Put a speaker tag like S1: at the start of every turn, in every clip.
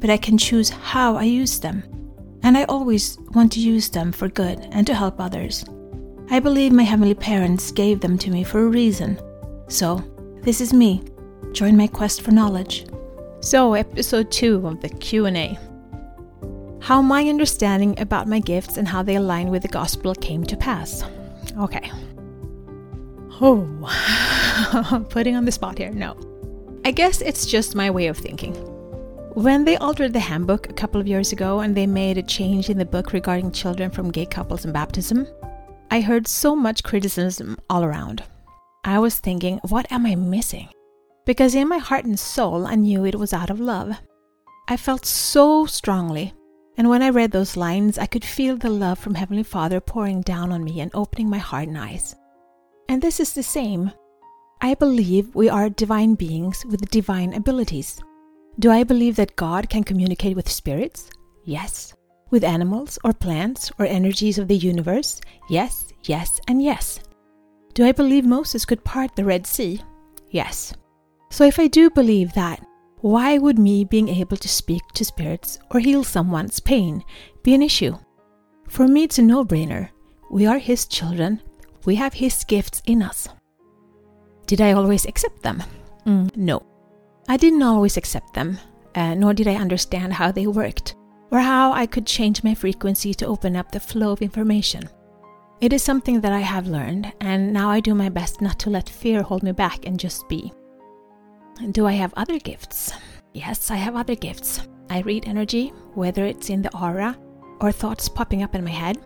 S1: but I can choose how I use them. And I always want to use them for good and to help others. I believe my heavenly parents gave them to me for a reason. So, this is me. Join my quest for knowledge.
S2: So, episode 2 of the Q&A. How my understanding about my gifts and how they align with the gospel came to pass. Okay. Oh, putting on the spot here. No. I guess it's just my way of thinking. When they altered the handbook a couple of years ago and they made a change in the book regarding children from gay couples and baptism, I heard so much criticism all around. I was thinking, what am I missing? Because in my heart and soul, I knew it was out of love. I felt so strongly, and when I read those lines, I could feel the love from Heavenly Father pouring down on me and opening my heart and eyes. And this is the same. I believe we are divine beings with divine abilities. Do I believe that God can communicate with spirits? Yes. With animals or plants or energies of the universe? Yes, yes, and yes. Do I believe Moses could part the Red Sea? Yes. So if I do believe that, why would me being able to speak to spirits or heal someone's pain be an issue? For me, it's a no brainer. We are His children, we have His gifts in us. Did I always accept them? Mm, no. I didn't always accept them, uh, nor did I understand how they worked, or how I could change my frequency to open up the flow of information. It is something that I have learned, and now I do my best not to let fear hold me back and just be. Do I have other gifts? Yes, I have other gifts. I read energy, whether it's in the aura or thoughts popping up in my head.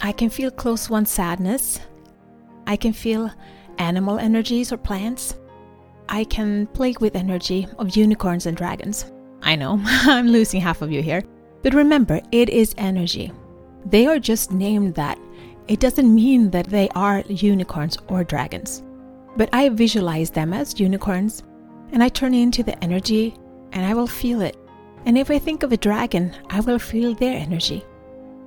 S2: I can feel close one's sadness. I can feel animal energies or plants. I can play with energy of unicorns and dragons. I know, I'm losing half of you here. But remember, it is energy. They are just named that. It doesn't mean that they are unicorns or dragons. But I visualize them as unicorns, and I turn into the energy, and I will feel it. And if I think of a dragon, I will feel their energy.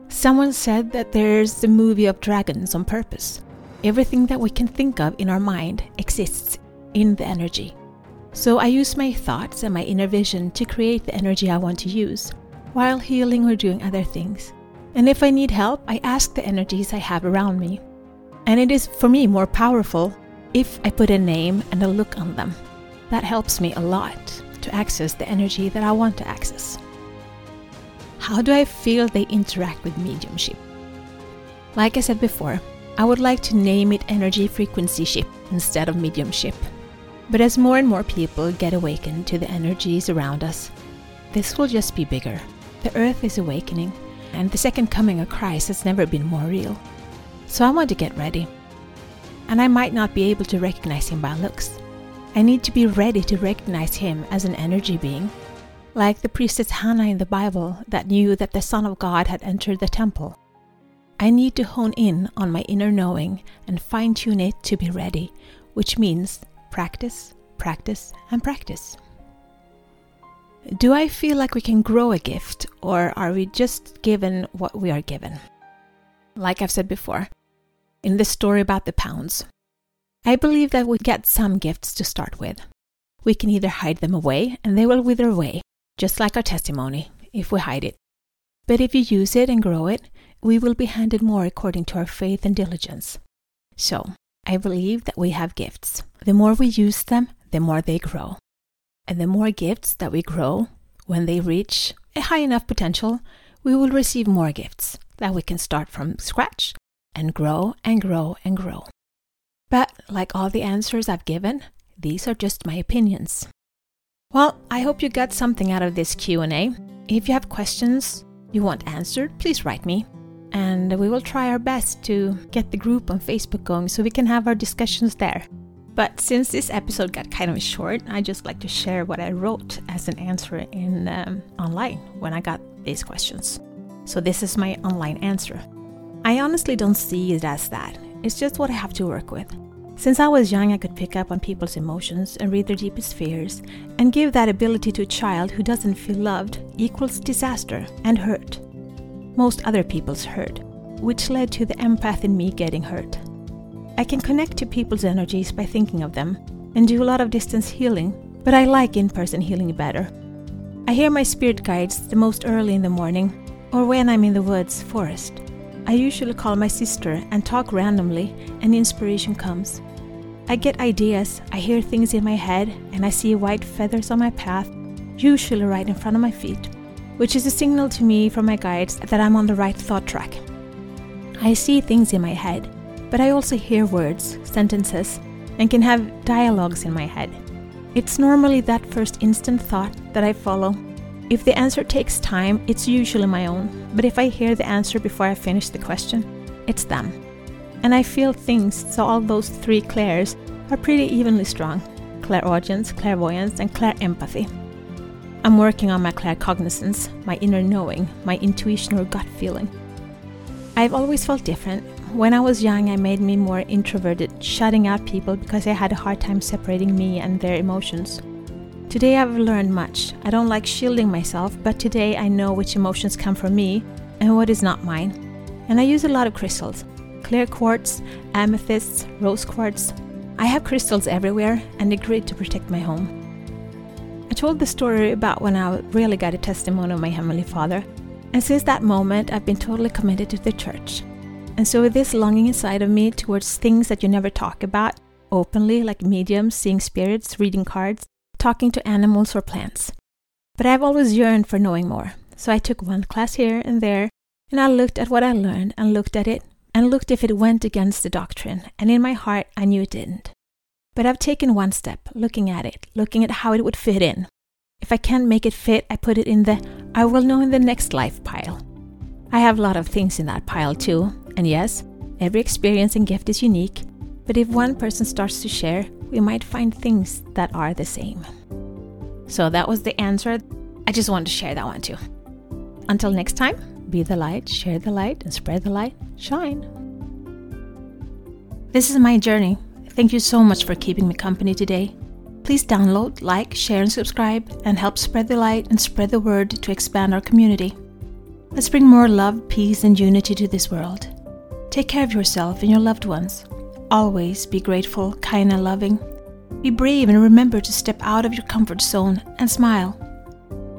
S2: Someone said that there's the movie of dragons on purpose. Everything that we can think of in our mind exists in the energy. So I use my thoughts and my inner vision to create the energy I want to use while healing or doing other things. And if I need help, I ask the energies I have around me. And it is for me more powerful if I put a name and a look on them. That helps me a lot to access the energy that I want to access. How do I feel they interact with mediumship? Like I said before, I would like to name it energy frequency ship instead of mediumship. But as more and more people get awakened to the energies around us, this will just be bigger. The earth is awakening, and the second coming of Christ has never been more real. So I want to get ready. And I might not be able to recognize him by looks. I need to be ready to recognize him as an energy being, like the priestess Hannah in the Bible that knew that the Son of God had entered the temple. I need to hone in on my inner knowing and fine tune it to be ready, which means practice, practice, and practice. Do I feel like we can grow a gift, or are we just given what we are given? Like I've said before, in the story about the pounds, I believe that we get some gifts to start with. We can either hide them away and they will wither away, just like our testimony, if we hide it. But if you use it and grow it, we will be handed more according to our faith and diligence. So, I believe that we have gifts. The more we use them, the more they grow. And the more gifts that we grow, when they reach a high enough potential, we will receive more gifts that we can start from scratch and grow and grow and grow. But like all the answers I've given, these are just my opinions. Well, I hope you got something out of this Q&A. If you have questions you want answered, please write me and we will try our best to get the group on Facebook going so we can have our discussions there. But since this episode got kind of short, I just like to share what I wrote as an answer in um, online when I got these questions. So this is my online answer. I honestly don't see it as that. It's just what I have to work with. Since I was young, I could pick up on people's emotions and read their deepest fears, and give that ability to a child who doesn't feel loved equals disaster and hurt. Most other people's hurt, which led to the empath in me getting hurt. I can connect to people's energies by thinking of them and do a lot of distance healing, but I like in person healing better. I hear my spirit guides the most early in the morning or when I'm in the woods, forest. I usually call my sister and talk randomly, and inspiration comes. I get ideas, I hear things in my head, and I see white feathers on my path, usually right in front of my feet, which is a signal to me from my guides that I'm on the right thought track. I see things in my head, but I also hear words, sentences, and can have dialogues in my head. It's normally that first instant thought that I follow. If the answer takes time, it's usually my own, but if I hear the answer before I finish the question, it's them. And I feel things, so all those three clairs are pretty evenly strong clairaudience, clairvoyance, and clairempathy. I'm working on my claircognizance, my inner knowing, my intuition or gut feeling. I've always felt different, when I was young, I made me more introverted, shutting out people because I had a hard time separating me and their emotions. Today I've learned much. I don't like shielding myself, but today I know which emotions come from me and what is not mine. And I use a lot of crystals clear quartz, amethysts, rose quartz. I have crystals everywhere and a grid to protect my home. I told the story about when I really got a testimony of my Heavenly Father, and since that moment, I've been totally committed to the church. And so, with this longing inside of me towards things that you never talk about openly, like mediums, seeing spirits, reading cards, talking to animals or plants. But I've always yearned for knowing more. So I took one class here and there, and I looked at what I learned and looked at it and looked if it went against the doctrine. And in my heart, I knew it didn't. But I've taken one step, looking at it, looking at how it would fit in. If I can't make it fit, I put it in the I will know in the next life pile. I have a lot of things in that pile too, and yes, every experience and gift is unique, but if one person starts to share, we might find things that are the same. So that was the answer. I just wanted to share that one too. Until next time, be the light, share the light, and spread the light. Shine.
S1: This is my journey. Thank you so much for keeping me company today. Please download, like, share, and subscribe, and help spread the light and spread the word to expand our community. Let's bring more love, peace, and unity to this world. Take care of yourself and your loved ones. Always be grateful, kind, and loving. Be brave and remember to step out of your comfort zone and smile.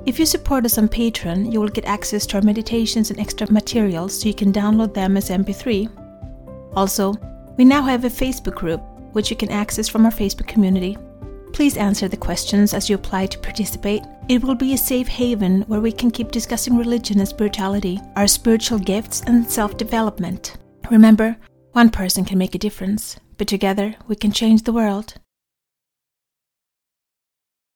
S1: If you support us on Patreon, you will get access to our meditations and extra materials so you can download them as MP3. Also, we now have a Facebook group which you can access from our Facebook community. Please answer the questions as you apply to participate. It will be a safe haven where we can keep discussing religion and spirituality, our spiritual gifts, and self development. Remember, one person can make a difference, but together we can change the world.